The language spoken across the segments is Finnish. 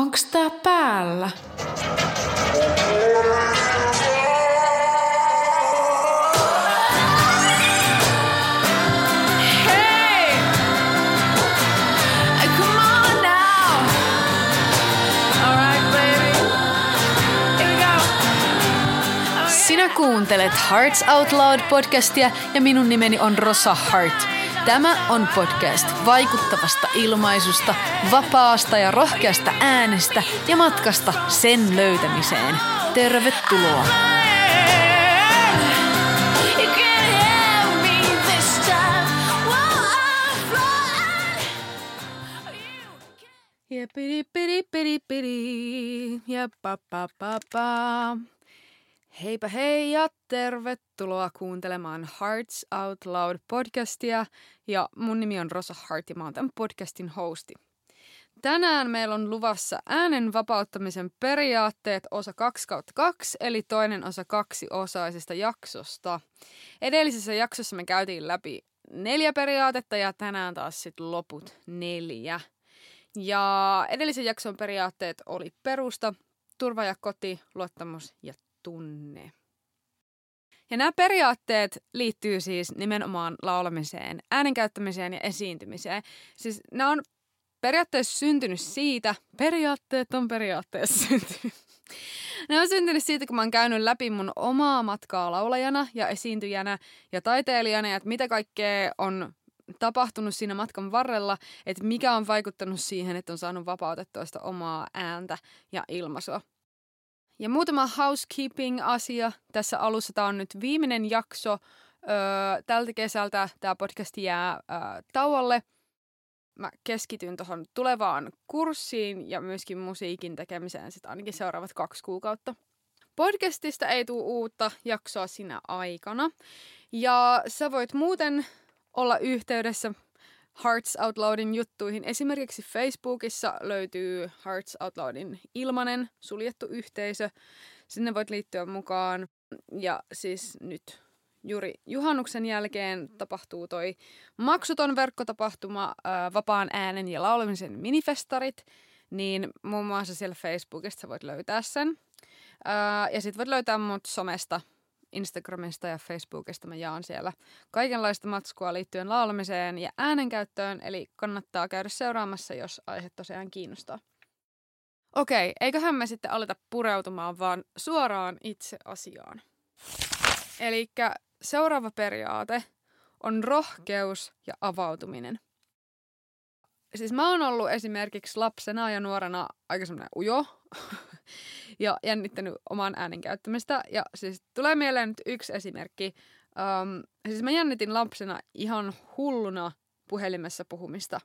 Onks tää päällä? Sinä kuuntelet Hearts Out Loud podcastia ja minun nimeni on Rosa Hart. Tämä on podcast vaikuttavasta ilmaisusta, vapaasta ja rohkeasta äänestä ja matkasta sen löytämiseen. Tervetuloa! Ja pidi pidi pidi pidi ja pa pa pa pa. Heipä hei ja tervetuloa kuuntelemaan Hearts Out Loud podcastia. Ja mun nimi on Rosa Hart ja mä oon tämän podcastin hosti. Tänään meillä on luvassa äänen vapauttamisen periaatteet osa 2 kautta 2, eli toinen osa kaksiosaisesta jaksosta. Edellisessä jaksossa me käytiin läpi neljä periaatetta ja tänään taas sitten loput neljä. Ja edellisen jakson periaatteet oli perusta, turva ja koti, luottamus ja tunne. Ja nämä periaatteet liittyy siis nimenomaan laulamiseen, äänen käyttämiseen ja esiintymiseen. Siis nämä on periaatteessa syntynyt siitä, periaatteet on periaatteessa syntynyt. Ne on syntynyt siitä, kun mä oon käynyt läpi mun omaa matkaa laulajana ja esiintyjänä ja taiteilijana ja että mitä kaikkea on tapahtunut siinä matkan varrella, että mikä on vaikuttanut siihen, että on saanut vapautettua sitä omaa ääntä ja ilmaisua. Ja muutama housekeeping-asia tässä alussa. Tämä on nyt viimeinen jakso. Öö, tältä kesältä tämä podcast jää öö, tauolle. Mä keskityn tuohon tulevaan kurssiin ja myöskin musiikin tekemiseen sitten ainakin seuraavat kaksi kuukautta. Podcastista ei tule uutta jaksoa sinä aikana. Ja sä voit muuten olla yhteydessä Hearts Out Loudin juttuihin. Esimerkiksi Facebookissa löytyy Hearts Out Loudin ilmanen suljettu yhteisö. Sinne voit liittyä mukaan. Ja siis nyt juuri juhannuksen jälkeen tapahtuu toi maksuton verkkotapahtuma ää, vapaan äänen ja laulamisen minifestarit. Niin muun muassa siellä Facebookista voit löytää sen. Ää, ja sit voit löytää mut somesta Instagramista ja Facebookista mä jaan siellä kaikenlaista matskua liittyen laulamiseen ja äänenkäyttöön, eli kannattaa käydä seuraamassa, jos aihe tosiaan kiinnostaa. Okei, eiköhän me sitten aleta pureutumaan vaan suoraan itse asiaan. Eli seuraava periaate on rohkeus ja avautuminen. Siis mä oon ollut esimerkiksi lapsena ja nuorena aika semmoinen ujo ja jännittänyt oman äänen käyttämistä. Ja siis tulee mieleen nyt yksi esimerkki. Um, siis mä jännitin lapsena ihan hulluna puhelimessa puhumista.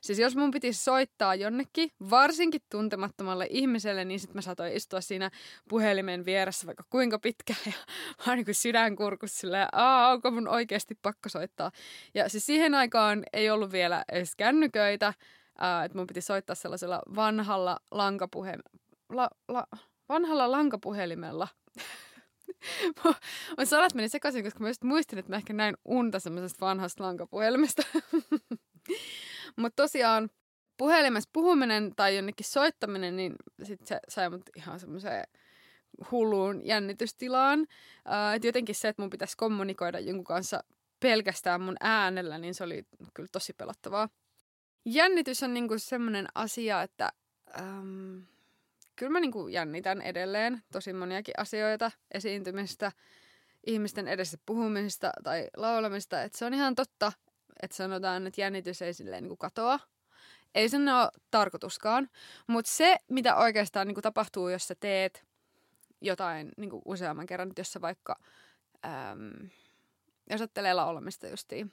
Siis jos mun piti soittaa jonnekin, varsinkin tuntemattomalle ihmiselle, niin sitten mä saatoin istua siinä puhelimen vieressä vaikka kuinka pitkään ja vaan niin kuin sydänkurkus silleen, aa, onko mun oikeasti pakko soittaa. Ja siis siihen aikaan ei ollut vielä edes kännyköitä, että mun piti soittaa sellaisella vanhalla lankapuhe, la, la, vanhalla lankapuhelimella. Mun sanat meni sekaisin, koska mä just muistin, että mä ehkä näin unta semmoisesta vanhasta lankapuhelimesta. Mutta tosiaan puhelimessa puhuminen tai jonnekin soittaminen, niin sit se sai mut ihan semmoiseen hulluun jännitystilaan. Uh, et jotenkin se, että mun pitäisi kommunikoida jonkun kanssa pelkästään mun äänellä, niin se oli kyllä tosi pelottavaa. Jännitys on niinku semmoinen asia, että um, kyllä mä niinku jännitän edelleen tosi moniakin asioita, esiintymistä, ihmisten edessä puhumista tai laulamista. Että se on ihan totta, että sanotaan, että jännitys ei silleen niinku katoa. Ei se ole tarkoituskaan. Mutta se, mitä oikeastaan niinku tapahtuu, jos sä teet jotain niinku useamman kerran, jos sä vaikka, äm, jos ajattelee laulamista justiin.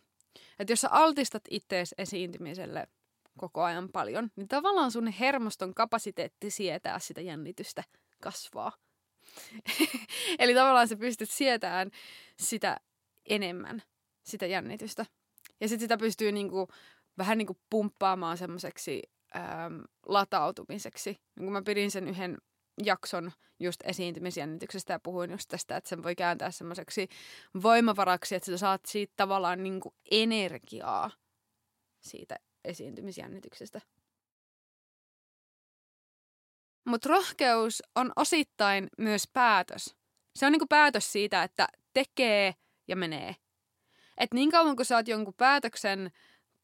Että jos sä altistat ittees esiintymiselle – koko ajan paljon, niin tavallaan sun hermoston kapasiteetti sietää sitä jännitystä kasvaa. Eli tavallaan sä pystyt sietämään sitä enemmän, sitä jännitystä. Ja sitten sitä pystyy niinku, vähän niinku pumppaamaan semmoiseksi latautumiseksi. Niin kun mä pidin sen yhden jakson just esiintymisjännityksestä ja puhuin just tästä, että sen voi kääntää semmoiseksi voimavaraksi, että sä saat siitä tavallaan niinku energiaa siitä esiintymisjännityksestä. Mutta rohkeus on osittain myös päätös. Se on niinku päätös siitä, että tekee ja menee. Et niin kauan kun sä oot jonkun päätöksen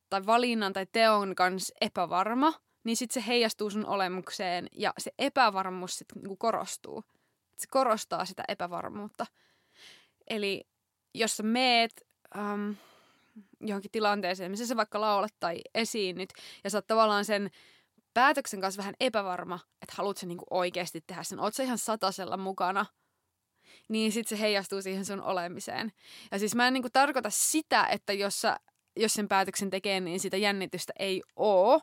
tai valinnan tai teon kanssa epävarma, niin sit se heijastuu sun olemukseen ja se epävarmuus sit niinku korostuu. Se korostaa sitä epävarmuutta. Eli jos sä meet um, johonkin tilanteeseen, missä sä vaikka laulat tai esiinnyt, ja sä oot tavallaan sen päätöksen kanssa vähän epävarma, että haluat sä niinku oikeasti tehdä sen, oot sä ihan satasella mukana, niin sitten se heijastuu siihen sun olemiseen. Ja siis mä en niinku tarkoita sitä, että jos, sä, jos sen päätöksen tekee, niin sitä jännitystä ei oo.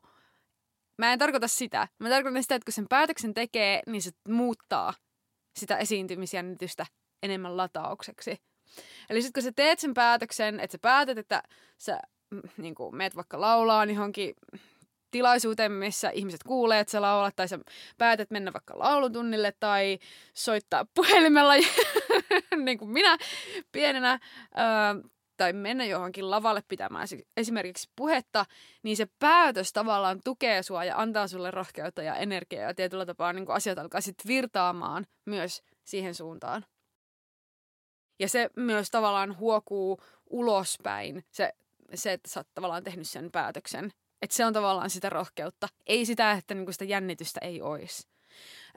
Mä en tarkoita sitä. Mä tarkoitan sitä, että kun sen päätöksen tekee, niin se muuttaa sitä esiintymisjännitystä enemmän lataukseksi. Eli sitten kun sä teet sen päätöksen, että sä päätät, että sä mm, niin kuin, meet vaikka laulaa johonkin tilaisuuteen, missä ihmiset kuulee, että sä laulat, tai sä päätät mennä vaikka laulutunnille tai soittaa puhelimella, niin kuin minä pienenä, tai mennä johonkin lavalle pitämään esimerkiksi puhetta, niin se päätös tavallaan tukee sua ja antaa sulle rohkeutta ja energiaa ja tietyllä tapaa niin asiat alkaa sitten virtaamaan myös siihen suuntaan. Ja se myös tavallaan huokuu ulospäin, se, se että sä oot tavallaan tehnyt sen päätöksen. Että se on tavallaan sitä rohkeutta. Ei sitä, että niinku sitä jännitystä ei olisi.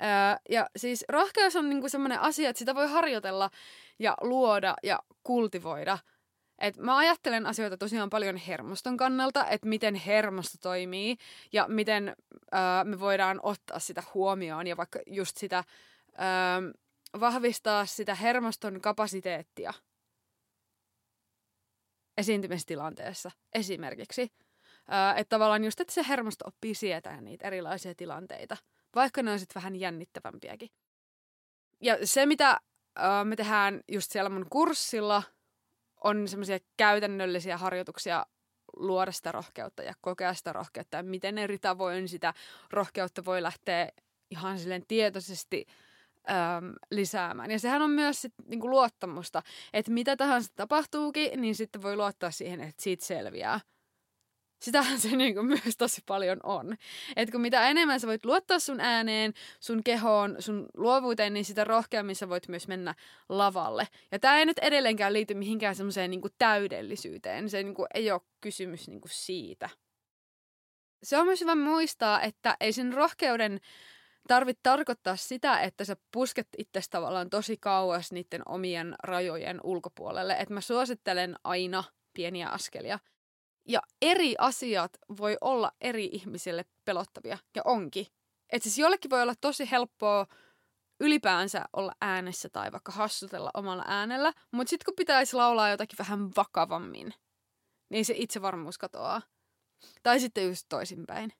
Öö, ja siis rohkeus on niinku semmoinen asia, että sitä voi harjoitella ja luoda ja kultivoida. Et mä ajattelen asioita tosiaan paljon hermoston kannalta, että miten hermosto toimii ja miten öö, me voidaan ottaa sitä huomioon ja vaikka just sitä öö, vahvistaa sitä hermoston kapasiteettia esiintymistilanteessa esimerkiksi. Öö, että tavallaan just, että se hermosto oppii sietämään niitä erilaisia tilanteita, vaikka ne on sitten vähän jännittävämpiäkin. Ja se, mitä öö, me tehdään just siellä mun kurssilla, on semmoisia käytännöllisiä harjoituksia luoda sitä rohkeutta ja kokea sitä rohkeutta ja miten eri tavoin sitä rohkeutta voi lähteä ihan silleen tietoisesti äm, lisäämään. Ja sehän on myös sit, niinku luottamusta, että mitä tahansa tapahtuukin, niin sitten voi luottaa siihen, että siitä selviää. Sitähän se niinku myös tosi paljon on. Että kun mitä enemmän sä voit luottaa sun ääneen, sun kehoon, sun luovuuteen, niin sitä rohkeammin sä voit myös mennä lavalle. Ja tämä ei nyt edelleenkään liity mihinkään semmoiseen niinku täydellisyyteen. Se niinku ei ole kysymys niinku siitä. Se on myös hyvä muistaa, että ei sen rohkeuden tarvitse tarkoittaa sitä, että sä pusket itse tavallaan tosi kauas niiden omien rajojen ulkopuolelle. Että mä suosittelen aina pieniä askelia. Ja eri asiat voi olla eri ihmisille pelottavia, ja onkin. Että siis jollekin voi olla tosi helppoa ylipäänsä olla äänessä tai vaikka hassutella omalla äänellä, mutta sitten kun pitäisi laulaa jotakin vähän vakavammin, niin se itsevarmuus katoaa. Tai sitten just toisinpäin.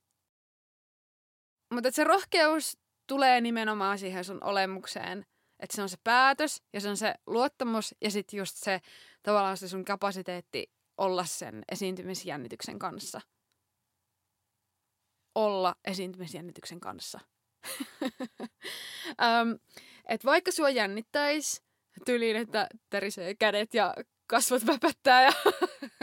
Mutta se rohkeus tulee nimenomaan siihen sun olemukseen, että se on se päätös ja se on se luottamus ja sitten just se tavallaan se sun kapasiteetti olla sen esiintymisjännityksen kanssa. Olla esiintymisjännityksen kanssa. um, et vaikka sua jännittäisi tyliin, että tärisee kädet ja kasvot väpättää ja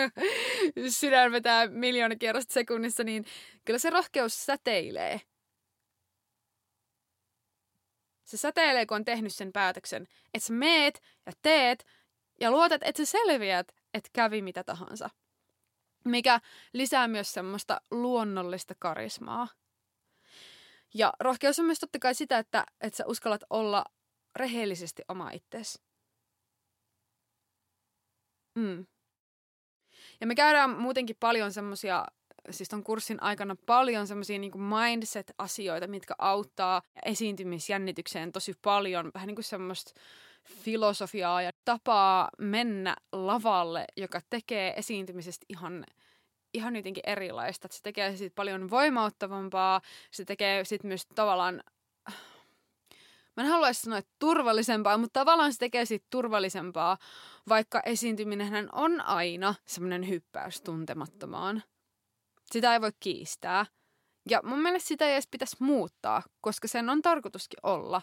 sydän vetää miljoona kierrosta sekunnissa, niin kyllä se rohkeus säteilee – se säteilee, kun on tehnyt sen päätöksen, että sä meet ja teet ja luotat, että sä selviät, että kävi mitä tahansa. Mikä lisää myös semmoista luonnollista karismaa. Ja rohkeus on myös totta kai sitä, että, että sä uskallat olla rehellisesti oma itsesi. Mm. Ja me käydään muutenkin paljon semmoisia siis ton kurssin aikana paljon semmoisia niin mindset-asioita, mitkä auttaa esiintymisjännitykseen tosi paljon. Vähän niin kuin semmoista filosofiaa ja tapaa mennä lavalle, joka tekee esiintymisestä ihan ihan jotenkin erilaista. Se tekee siitä paljon voimauttavampaa. Se tekee sitten myös tavallaan, mä en haluaisi sanoa, että turvallisempaa, mutta tavallaan se tekee siitä turvallisempaa, vaikka esiintyminen on aina semmoinen hyppäys tuntemattomaan. Sitä ei voi kiistää. Ja mun mielestä sitä ei edes pitäisi muuttaa, koska sen on tarkoituskin olla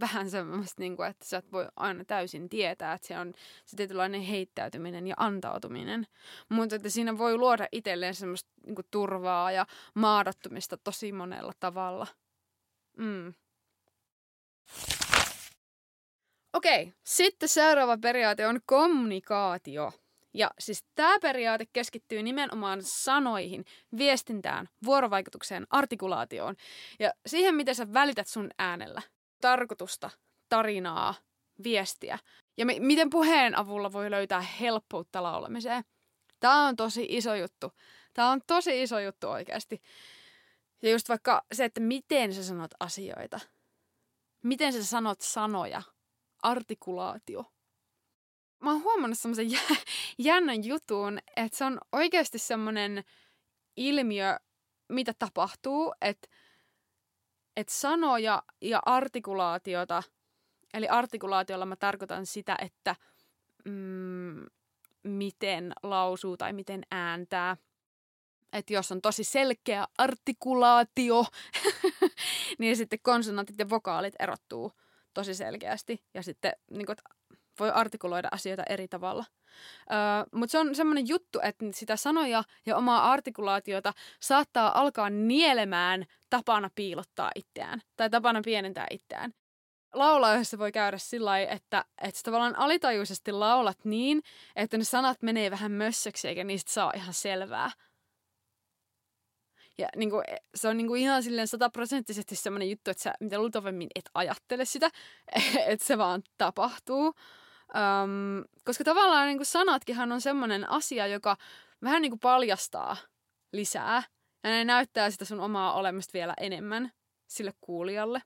vähän semmoista, niin kuin, että sä et voi aina täysin tietää, että se on se tietynlainen heittäytyminen ja antautuminen. Mutta että siinä voi luoda itselleen semmoista niin kuin, turvaa ja maadattumista tosi monella tavalla. Mm. Okei, sitten seuraava periaate on kommunikaatio. Ja siis tämä periaate keskittyy nimenomaan sanoihin, viestintään, vuorovaikutukseen, artikulaatioon ja siihen, miten sä välität sun äänellä tarkoitusta, tarinaa, viestiä. Ja mi- miten puheen avulla voi löytää helppoutta laulamiseen. Tämä on tosi iso juttu. Tämä on tosi iso juttu oikeasti. Ja just vaikka se, että miten sä sanot asioita. Miten sä sanot sanoja. Artikulaatio. Mä oon huomannut semmoisen jä- jännän jutun, että se on oikeasti semmoinen ilmiö, mitä tapahtuu, että, että sanoja ja artikulaatiota, eli artikulaatiolla mä tarkoitan sitä, että mm, miten lausuu tai miten ääntää. Että jos on tosi selkeä artikulaatio, niin sitten konsonantit ja vokaalit erottuu tosi selkeästi. Ja sitten niin kuin, voi artikuloida asioita eri tavalla. Öö, Mutta se on semmoinen juttu, että sitä sanoja ja omaa artikulaatiota saattaa alkaa nielemään tapana piilottaa itseään tai tapana pienentää itseään. Laulaessa voi käydä sillä lailla, että, että tavallaan alitajuisesti laulat niin, että ne sanat menee vähän mössöksi eikä niistä saa ihan selvää. Ja niin kuin, se on niin kuin ihan silleen sataprosenttisesti semmoinen juttu, että sä mitä luultavimmin et ajattele sitä, että se vaan tapahtuu. Um, koska tavallaan niin kuin sanatkinhan on semmoinen asia, joka vähän niin kuin paljastaa lisää. Ja ne näyttää sitä sun omaa olemasta vielä enemmän sille kuulijalle.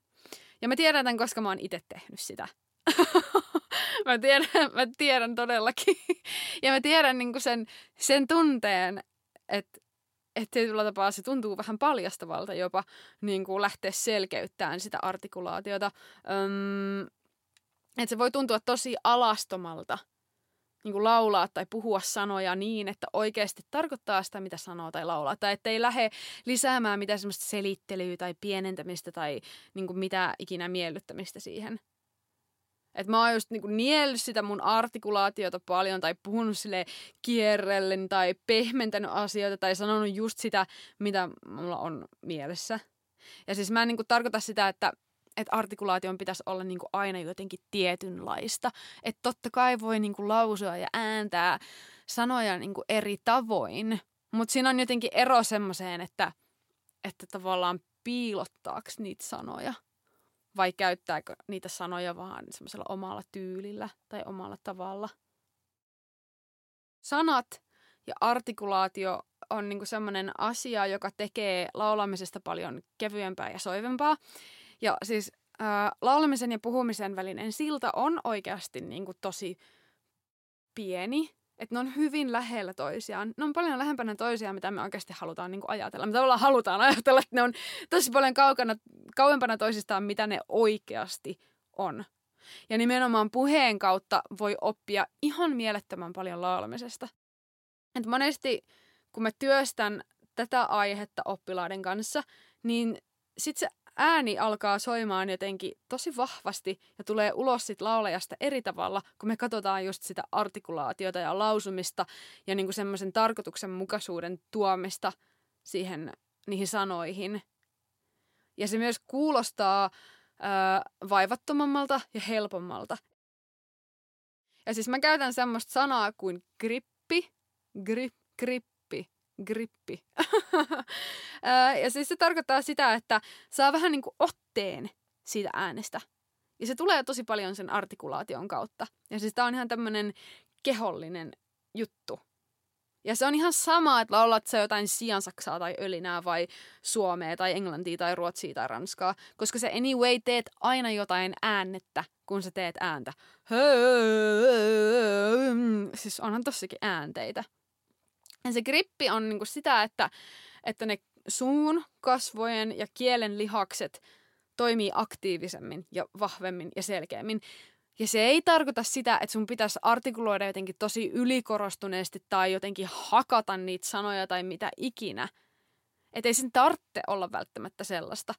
Ja mä tiedän tämän, koska mä oon itse tehnyt sitä. mä, tiedän, mä tiedän todellakin. ja mä tiedän niin kuin sen, sen tunteen, että että tietyllä tapaa se tuntuu vähän paljastavalta jopa niin kuin lähteä selkeyttämään sitä artikulaatiota. Öm, että se voi tuntua tosi alastomalta niin kuin laulaa tai puhua sanoja niin, että oikeasti tarkoittaa sitä, mitä sanoo tai laulaa. Tai ettei lähde lisäämään mitään semmoista selittelyä tai pienentämistä tai niin kuin mitä ikinä miellyttämistä siihen. Että mä oon just niinku niellyt sitä mun artikulaatiota paljon tai puhunut sille kierrellen tai pehmentänyt asioita tai sanonut just sitä, mitä mulla on mielessä. Ja siis mä en niinku tarkoita sitä, että että artikulaation pitäisi olla niinku aina jotenkin tietynlaista. Että totta kai voi niinku lausua ja ääntää sanoja niinku eri tavoin, mutta siinä on jotenkin ero semmoiseen, että, että tavallaan piilottaako niitä sanoja vai käyttääkö niitä sanoja vaan semmoisella omalla tyylillä tai omalla tavalla. Sanat ja artikulaatio on niinku semmoinen asia, joka tekee laulamisesta paljon kevyempää ja soivempaa. Ja siis ää, laulamisen ja puhumisen välinen silta on oikeasti niinku tosi pieni. Että ne on hyvin lähellä toisiaan. Ne on paljon lähempänä toisiaan, mitä me oikeasti halutaan niinku ajatella. Me tavallaan halutaan ajatella, että ne on tosi paljon kaukana, kauempana toisistaan, mitä ne oikeasti on. Ja nimenomaan puheen kautta voi oppia ihan mielettömän paljon laulamisesta. Et monesti, kun mä työstän tätä aihetta oppilaiden kanssa, niin sitten se ääni alkaa soimaan jotenkin tosi vahvasti ja tulee ulos sit laulajasta eri tavalla, kun me katsotaan just sitä artikulaatiota ja lausumista ja niinku semmoisen tarkoituksenmukaisuuden tuomista siihen, niihin sanoihin. Ja se myös kuulostaa ää, vaivattomammalta ja helpommalta. Ja siis mä käytän semmoista sanaa kuin grippi, grip, grippi, grippi. Ja siis se tarkoittaa sitä, että saa vähän niin kuin otteen siitä äänestä. Ja se tulee tosi paljon sen artikulaation kautta. Ja siis tää on ihan tämmönen kehollinen juttu. Ja se on ihan sama, että laulat sä jotain siansaksaa tai ölinää vai suomea tai englantia tai ruotsia tai ranskaa. Koska se anyway teet aina jotain äännettä, kun sä teet ääntä. Siis onhan tossakin äänteitä. Ja se grippi on niinku sitä, että, että ne suun, kasvojen ja kielen lihakset toimii aktiivisemmin ja vahvemmin ja selkeämmin. Ja se ei tarkoita sitä, että sun pitäisi artikuloida jotenkin tosi ylikorostuneesti tai jotenkin hakata niitä sanoja tai mitä ikinä. Että ei sen tarvitse olla välttämättä sellaista.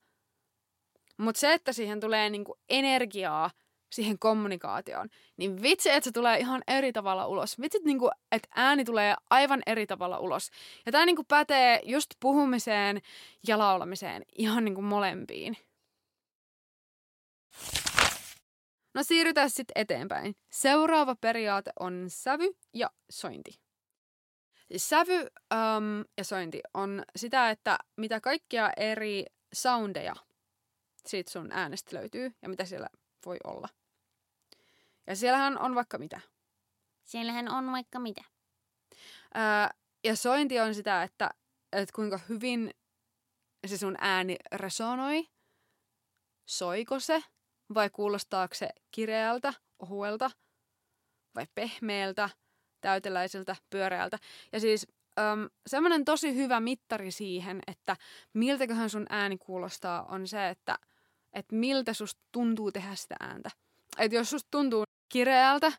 Mutta se, että siihen tulee niinku energiaa siihen kommunikaatioon, niin vitsi, että se tulee ihan eri tavalla ulos. Vitsi, niinku, että ääni tulee aivan eri tavalla ulos. Ja tämä niinku pätee just puhumiseen ja laulamiseen ihan niinku molempiin. No siirrytään sitten eteenpäin. Seuraava periaate on sävy ja sointi. Sävy um, ja sointi on sitä, että mitä kaikkia eri soundeja siitä sun äänestä löytyy ja mitä siellä voi olla. Ja siellähän on vaikka mitä. Siellähän on vaikka mitä. Ää, ja sointi on sitä, että, että kuinka hyvin se sun ääni resonoi. Soiko se vai kuulostaako se kireältä, ohuelta vai pehmeältä, täyteläiseltä, pyöreältä. Ja siis äm, semmoinen tosi hyvä mittari siihen, että miltäköhän sun ääni kuulostaa, on se, että, että miltä susta tuntuu tehdä sitä ääntä. Että jos susta tuntuu kireältä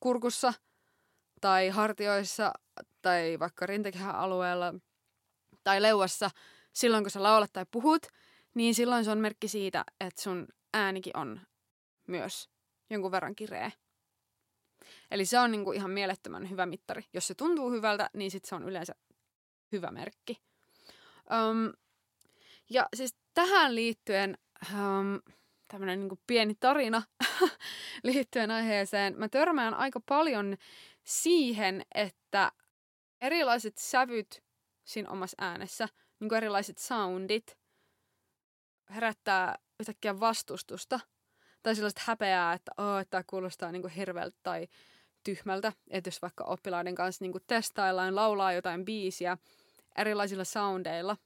kurkussa tai hartioissa tai vaikka rintakehän alueella tai leuassa silloin, kun sä laulat tai puhut, niin silloin se on merkki siitä, että sun äänikin on myös jonkun verran kireä. Eli se on niinku ihan mielettömän hyvä mittari. Jos se tuntuu hyvältä, niin sit se on yleensä hyvä merkki. Um, ja siis tähän liittyen um, tämmöinen niinku pieni tarina liittyen aiheeseen. Mä törmään aika paljon siihen, että erilaiset sävyt siinä omassa äänessä, niin kuin erilaiset soundit, herättää yhtäkkiä vastustusta. Tai sellaista häpeää, että oh, tämä kuulostaa niin hirveältä tai tyhmältä. Että jos vaikka oppilaiden kanssa niin testaillaan, laulaa jotain biisiä erilaisilla soundeilla,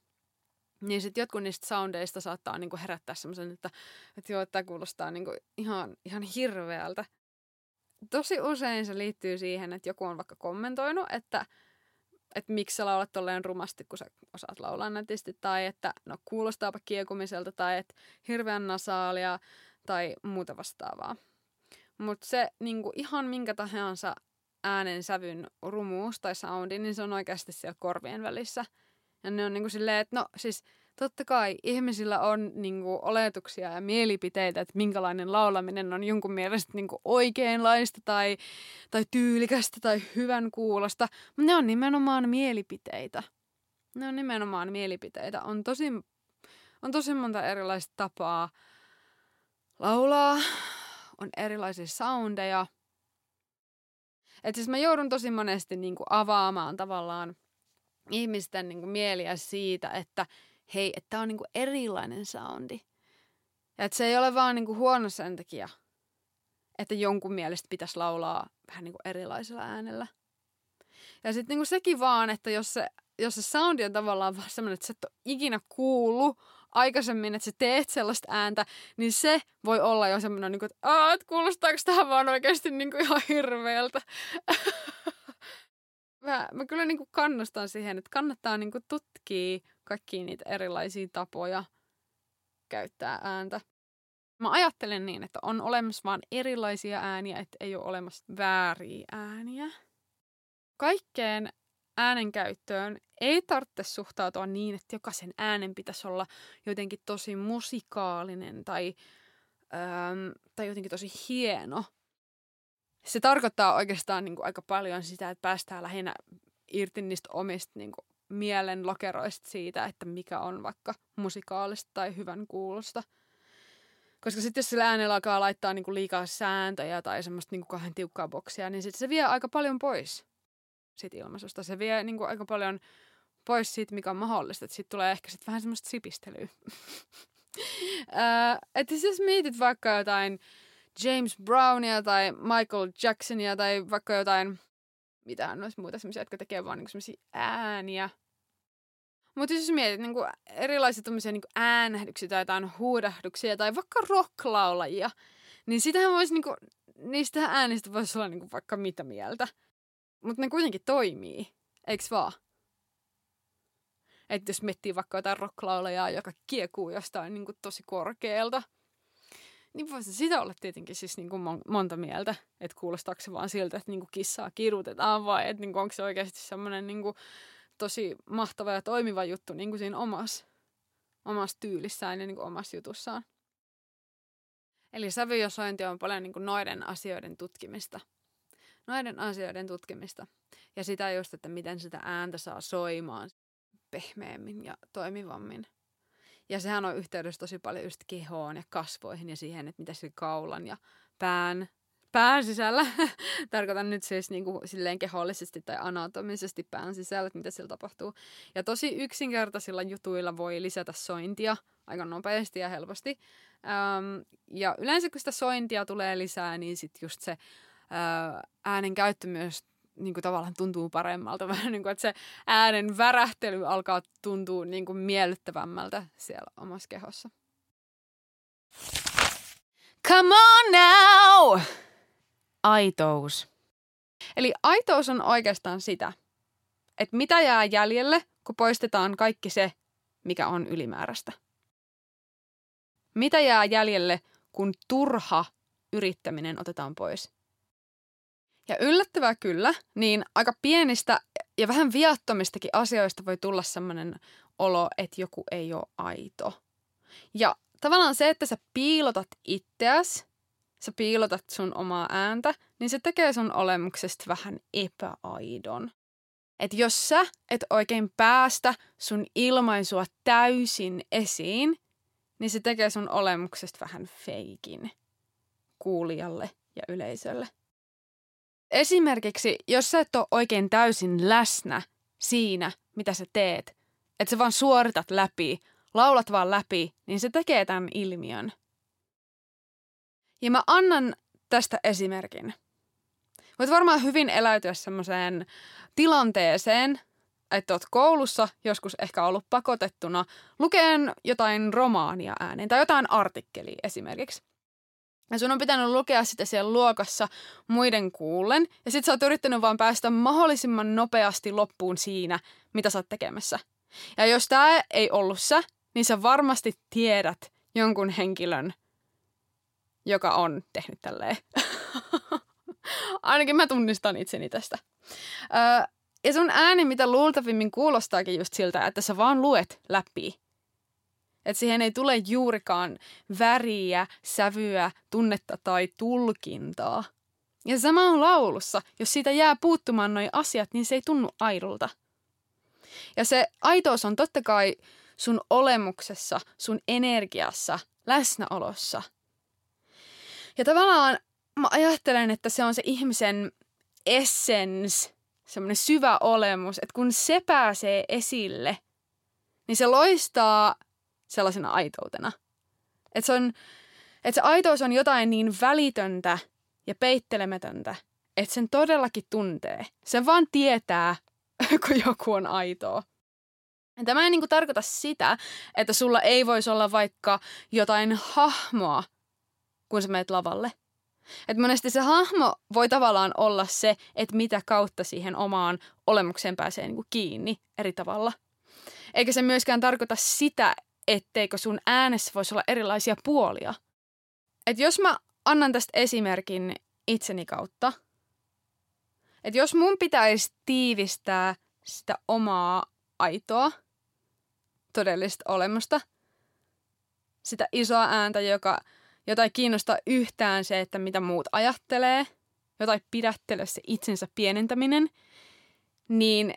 niin sitten jotkut niistä soundeista saattaa niin kuin herättää semmoisen, että, että joo, tämä kuulostaa niin kuin ihan, ihan hirveältä. Tosi usein se liittyy siihen, että joku on vaikka kommentoinut, että, että miksi sä laulat tolleen rumasti, kun sä osaat laulaa nätisti, tai että no kuulostaapa kiekumiselta, tai että hirveän nasaalia, tai muuta vastaavaa. Mutta se niinku, ihan minkä tahansa äänen sävyn rumuus tai soundi, niin se on oikeasti siellä korvien välissä. Ja ne on niinku silleen, että no siis totta kai ihmisillä on niinku oletuksia ja mielipiteitä, että minkälainen laulaminen on jonkun mielestä niinku oikeinlaista tai, tai tyylikästä tai hyvän kuulosta. Ne on nimenomaan mielipiteitä. Ne on nimenomaan mielipiteitä. On tosi, on tosi monta erilaista tapaa laulaa, on erilaisia soundeja. Et siis mä joudun tosi monesti niinku avaamaan tavallaan ihmisten niinku mieliä siitä, että hei, että tämä on niinku erilainen soundi. Ja että se ei ole vaan niinku huono sen takia, että jonkun mielestä pitäisi laulaa vähän niinku erilaisella äänellä. Ja sitten niinku sekin vaan, että jos se, jos se soundi on tavallaan vaan semmoinen, että sä et ole ikinä kuullut aikaisemmin, että sä teet sellaista ääntä, niin se voi olla jo semmoinen, niin kuin, että, että kuulostaako tähän vaan oikeasti niin kuin ihan hirveältä. mä, mä kyllä niin kuin kannustan siihen, että kannattaa niin kuin tutkia kaikkia niitä erilaisia tapoja käyttää ääntä. Mä ajattelen niin, että on olemassa vain erilaisia ääniä, että ei ole olemassa vääriä ääniä. Kaikkeen äänen käyttöön ei tarvitse suhtautua niin, että jokaisen äänen pitäisi olla jotenkin tosi musikaalinen tai, äm, tai jotenkin tosi hieno. Se tarkoittaa oikeastaan niin kuin aika paljon sitä, että päästään lähinnä irti niistä omista niin kuin mielen lokeroista siitä, että mikä on vaikka musikaalista tai hyvän kuulosta. Koska sitten jos sillä äänellä alkaa laittaa niin kuin liikaa sääntöjä tai semmoista niin kuin kahden tiukkaa boksia, niin sitten se vie aika paljon pois siitä ilmaisusta. Se vie niin kuin aika paljon pois siitä, mikä on mahdollista. Siitä tulee ehkä sitten vähän semmoista sipistelyä. että jos mietit vaikka jotain James Brownia tai Michael Jacksonia tai vaikka jotain, mitä on muita semmoisia, jotka tekee vaan niinku semmoisia ääniä. Mutta jos mietit niinku erilaisia niinku äänähdyksiä tai jotain huudahduksia tai vaikka rocklaulajia, niin sitähän voisi niinku, niistä äänistä voisi olla niinku vaikka mitä mieltä. Mutta ne kuitenkin toimii, eiks vaan? Että jos miettii vaikka jotain rocklaulajaa, joka kiekuu jostain niin kuin tosi korkealta, niin voisi sitä olla tietenkin siis niin kuin monta mieltä. Että kuulostaako se vaan siltä, että niin kuin kissaa kirutetaan vai että niin kuin onko se oikeasti semmoinen niin kuin tosi mahtava ja toimiva juttu niin kuin siinä omassa, omassa tyylissään ja niin kuin omassa jutussaan. Eli sävyjosointi on paljon niin kuin noiden asioiden tutkimista – noiden asioiden tutkimista. Ja sitä just, että miten sitä ääntä saa soimaan pehmeämmin ja toimivammin. Ja sehän on yhteydessä tosi paljon just kehoon ja kasvoihin ja siihen, että mitä se kaulan ja pään, pään sisällä, tarkoitan nyt siis niin kuin silleen kehollisesti tai anatomisesti pään sisällä, että mitä siellä tapahtuu. Ja tosi yksinkertaisilla jutuilla voi lisätä sointia aika nopeasti ja helposti. Ähm, ja yleensä kun sitä sointia tulee lisää, niin sitten just se ää, äänen käyttö myös niin kuin tavallaan tuntuu paremmalta. Vähän niin kuin, että se äänen värähtely alkaa tuntua niin kuin miellyttävämmältä siellä omassa kehossa. Come on now! Aitous. Eli aitous on oikeastaan sitä, että mitä jää jäljelle, kun poistetaan kaikki se, mikä on ylimääräistä. Mitä jää jäljelle, kun turha yrittäminen otetaan pois. Ja yllättävää kyllä, niin aika pienistä ja vähän viattomistakin asioista voi tulla sellainen olo, että joku ei ole aito. Ja tavallaan se, että sä piilotat itseäsi, sä piilotat sun omaa ääntä, niin se tekee sun olemuksesta vähän epäaidon. Et jos sä et oikein päästä sun ilmaisua täysin esiin, niin se tekee sun olemuksesta vähän feikin kuulijalle ja yleisölle. Esimerkiksi, jos sä et ole oikein täysin läsnä siinä, mitä sä teet, että sä vaan suoritat läpi, laulat vaan läpi, niin se tekee tämän ilmiön. Ja mä annan tästä esimerkin. Voit varmaan hyvin eläytyä semmoiseen tilanteeseen, että oot koulussa joskus ehkä ollut pakotettuna lukeen jotain romaania ääneen tai jotain artikkelia esimerkiksi. Ja sun on pitänyt lukea sitä siellä luokassa muiden kuullen. Ja sit sä oot yrittänyt vaan päästä mahdollisimman nopeasti loppuun siinä, mitä sä oot tekemässä. Ja jos tää ei ollut sä, niin sä varmasti tiedät jonkun henkilön, joka on tehnyt tälleen. Ainakin mä tunnistan itseni tästä. Öö, ja sun ääni, mitä luultavimmin kuulostaakin just siltä, että sä vaan luet läpi. Että siihen ei tule juurikaan väriä, sävyä, tunnetta tai tulkintaa. Ja sama on laulussa. Jos siitä jää puuttumaan noi asiat, niin se ei tunnu aidolta. Ja se aitous on totta kai sun olemuksessa, sun energiassa, läsnäolossa. Ja tavallaan mä ajattelen, että se on se ihmisen essence, semmoinen syvä olemus, että kun se pääsee esille, niin se loistaa sellaisena aitoutena. Että se, on, että se aitous on jotain niin välitöntä ja peittelemätöntä, että sen todellakin tuntee. Se vaan tietää, kun joku on aitoa. Tämä ei niin kuin tarkoita sitä, että sulla ei voisi olla vaikka jotain hahmoa, kun sä menet lavalle. Et monesti se hahmo voi tavallaan olla se, että mitä kautta siihen omaan olemukseen pääsee niin kuin kiinni eri tavalla. Eikä se myöskään tarkoita sitä, etteikö sun äänessä voisi olla erilaisia puolia. Et jos mä annan tästä esimerkin itseni kautta, että jos mun pitäisi tiivistää sitä omaa aitoa, todellista olemusta, sitä isoa ääntä, joka jotain kiinnostaa yhtään se, että mitä muut ajattelee, jotain pidättele se itsensä pienentäminen, niin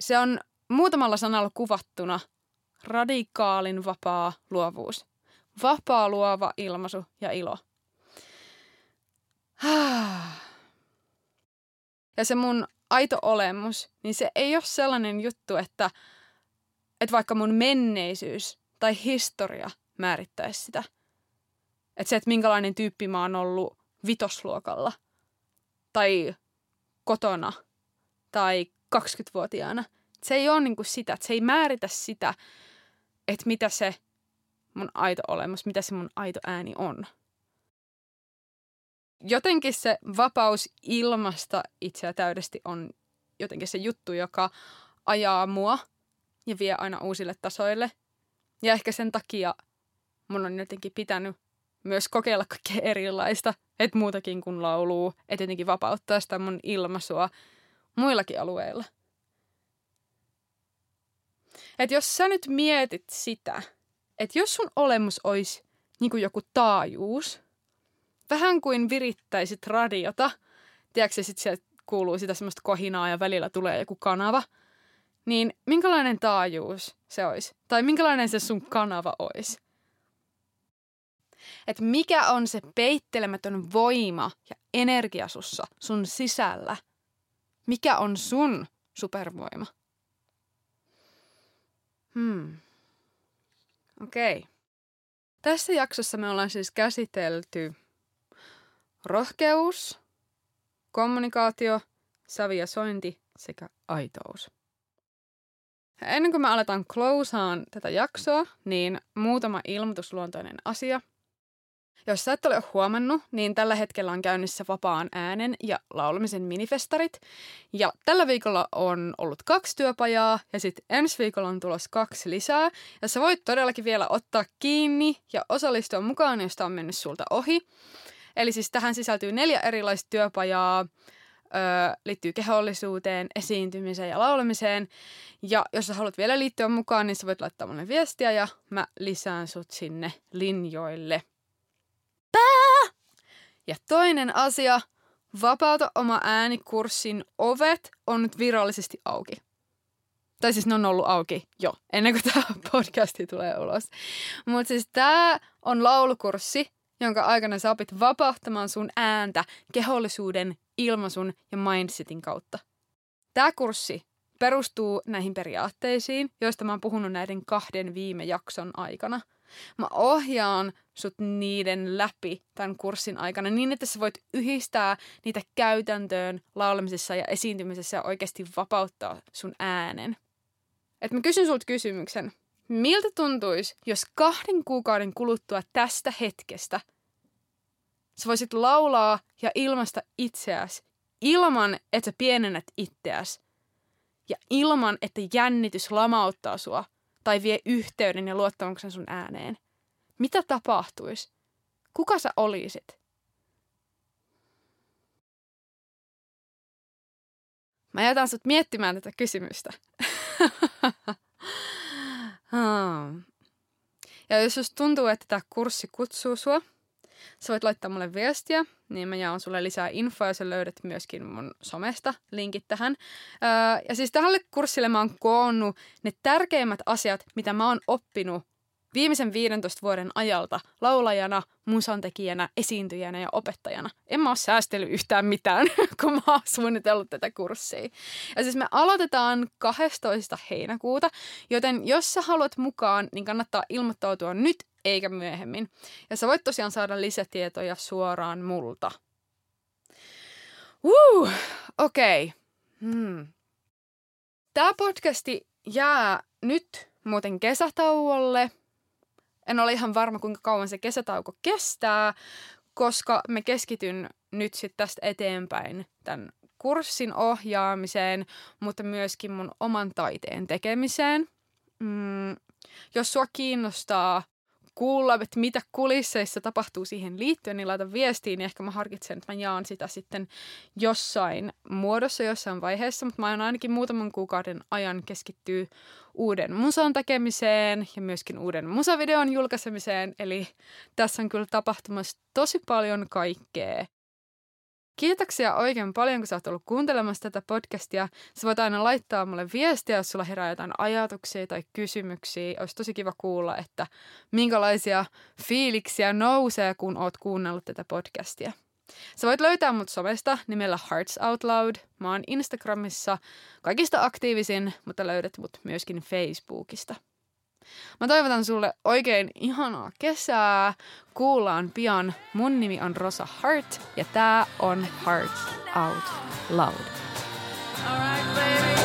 se on muutamalla sanalla kuvattuna radikaalin vapaa luovuus. Vapaa luova ilmaisu ja ilo. Ja se mun aito olemus, niin se ei ole sellainen juttu, että, että vaikka mun menneisyys tai historia määrittäisi sitä. Että se, että minkälainen tyyppi mä oon ollut vitosluokalla tai kotona tai 20-vuotiaana. Se ei ole niinku sitä, että se ei määritä sitä, että mitä se mun aito olemus, mitä se mun aito ääni on. Jotenkin se vapaus ilmasta itseä täydesti on jotenkin se juttu, joka ajaa mua ja vie aina uusille tasoille. Ja ehkä sen takia mun on jotenkin pitänyt myös kokeilla kaikkea erilaista, että muutakin kuin lauluu, että jotenkin vapauttaa sitä mun ilmaisua muillakin alueilla. Että jos sä nyt mietit sitä, että jos sun olemus olisi niin kuin joku taajuus, vähän kuin virittäisit radiota, tiedätkö sitten sieltä kuuluu sitä semmoista kohinaa ja välillä tulee joku kanava, niin minkälainen taajuus se olisi? Tai minkälainen se sun kanava olisi? Että mikä on se peittelemätön voima ja energia sussa, sun sisällä? Mikä on sun supervoima? Hmm. Okei. Okay. Tässä jaksossa me ollaan siis käsitelty rohkeus, kommunikaatio, sävi ja sointi sekä aitous. Ennen kuin me aletaan closaan tätä jaksoa, niin muutama ilmoitusluontoinen asia. Jos sä et ole huomannut, niin tällä hetkellä on käynnissä vapaan äänen ja laulamisen minifestarit. Ja tällä viikolla on ollut kaksi työpajaa ja sitten ensi viikolla on tulossa kaksi lisää. Ja sä voit todellakin vielä ottaa kiinni ja osallistua mukaan, jos tää on mennyt sulta ohi. Eli siis tähän sisältyy neljä erilaista työpajaa, öö, liittyy kehollisuuteen, esiintymiseen ja laulamiseen. Ja jos sä haluat vielä liittyä mukaan, niin sä voit laittaa mulle viestiä ja mä lisään sut sinne linjoille. Ja toinen asia, vapauta oma ääni-kurssin ovet on nyt virallisesti auki. Tai siis ne on ollut auki jo, ennen kuin tämä podcasti tulee ulos. Mutta siis tämä on laulukurssi, jonka aikana sä opit vapauttamaan sun ääntä kehollisuuden, ilmaisun ja mindsetin kautta. Tämä kurssi perustuu näihin periaatteisiin, joista mä oon puhunut näiden kahden viime jakson aikana. Mä ohjaan sut niiden läpi tämän kurssin aikana niin, että sä voit yhdistää niitä käytäntöön laulamisessa ja esiintymisessä ja oikeasti vapauttaa sun äänen. Et mä kysyn sulta kysymyksen. Miltä tuntuisi, jos kahden kuukauden kuluttua tästä hetkestä sä voisit laulaa ja ilmaista itseäsi ilman, että sä pienennät itseäsi ja ilman, että jännitys lamauttaa sua tai vie yhteyden ja luottamuksen sun ääneen? Mitä tapahtuisi? Kuka sä olisit? Mä jätän sut miettimään tätä kysymystä. Hmm. ja jos just tuntuu, että tämä kurssi kutsuu sua, sä voit laittaa mulle viestiä, niin mä jaan sulle lisää infoa ja sä löydät myöskin mun somesta linkit tähän. Öö, ja siis tähän kurssille mä oon koonnut ne tärkeimmät asiat, mitä mä oon oppinut viimeisen 15 vuoden ajalta laulajana, musantekijänä, esiintyjänä ja opettajana. En mä ole säästellyt yhtään mitään, kun mä oon suunnitellut tätä kurssia. Ja siis me aloitetaan 12. heinäkuuta, joten jos sä haluat mukaan, niin kannattaa ilmoittautua nyt eikä myöhemmin. Ja sä voit tosiaan saada lisätietoja suoraan multa. Uh, okei. Okay. Hmm. Tämä podcasti jää nyt muuten kesätauolle. En ole ihan varma, kuinka kauan se kesätauko kestää, koska me keskityn nyt sitten tästä eteenpäin tämän kurssin ohjaamiseen, mutta myöskin mun oman taiteen tekemiseen. Mm, jos sua kiinnostaa kuulla, että mitä kulisseissa tapahtuu siihen liittyen, niin laita viestiin, niin ehkä mä harkitsen, että mä jaan sitä sitten jossain muodossa, jossain vaiheessa, mutta mä oon ainakin muutaman kuukauden ajan keskittyy uuden musan tekemiseen ja myöskin uuden musavideon julkaisemiseen, eli tässä on kyllä tapahtumassa tosi paljon kaikkea. Kiitoksia oikein paljon, kun sä oot ollut kuuntelemassa tätä podcastia. Sä voit aina laittaa mulle viestiä, jos sulla herää jotain ajatuksia tai kysymyksiä. Olisi tosi kiva kuulla, että minkälaisia fiiliksiä nousee, kun oot kuunnellut tätä podcastia. Sä voit löytää mut somesta nimellä Hearts Out Loud. Mä oon Instagramissa kaikista aktiivisin, mutta löydät mut myöskin Facebookista. Mä toivotan sulle oikein ihanaa kesää. Kuullaan pian. Mun nimi on Rosa Hart ja tää on Heart Out Loud. Alright, baby.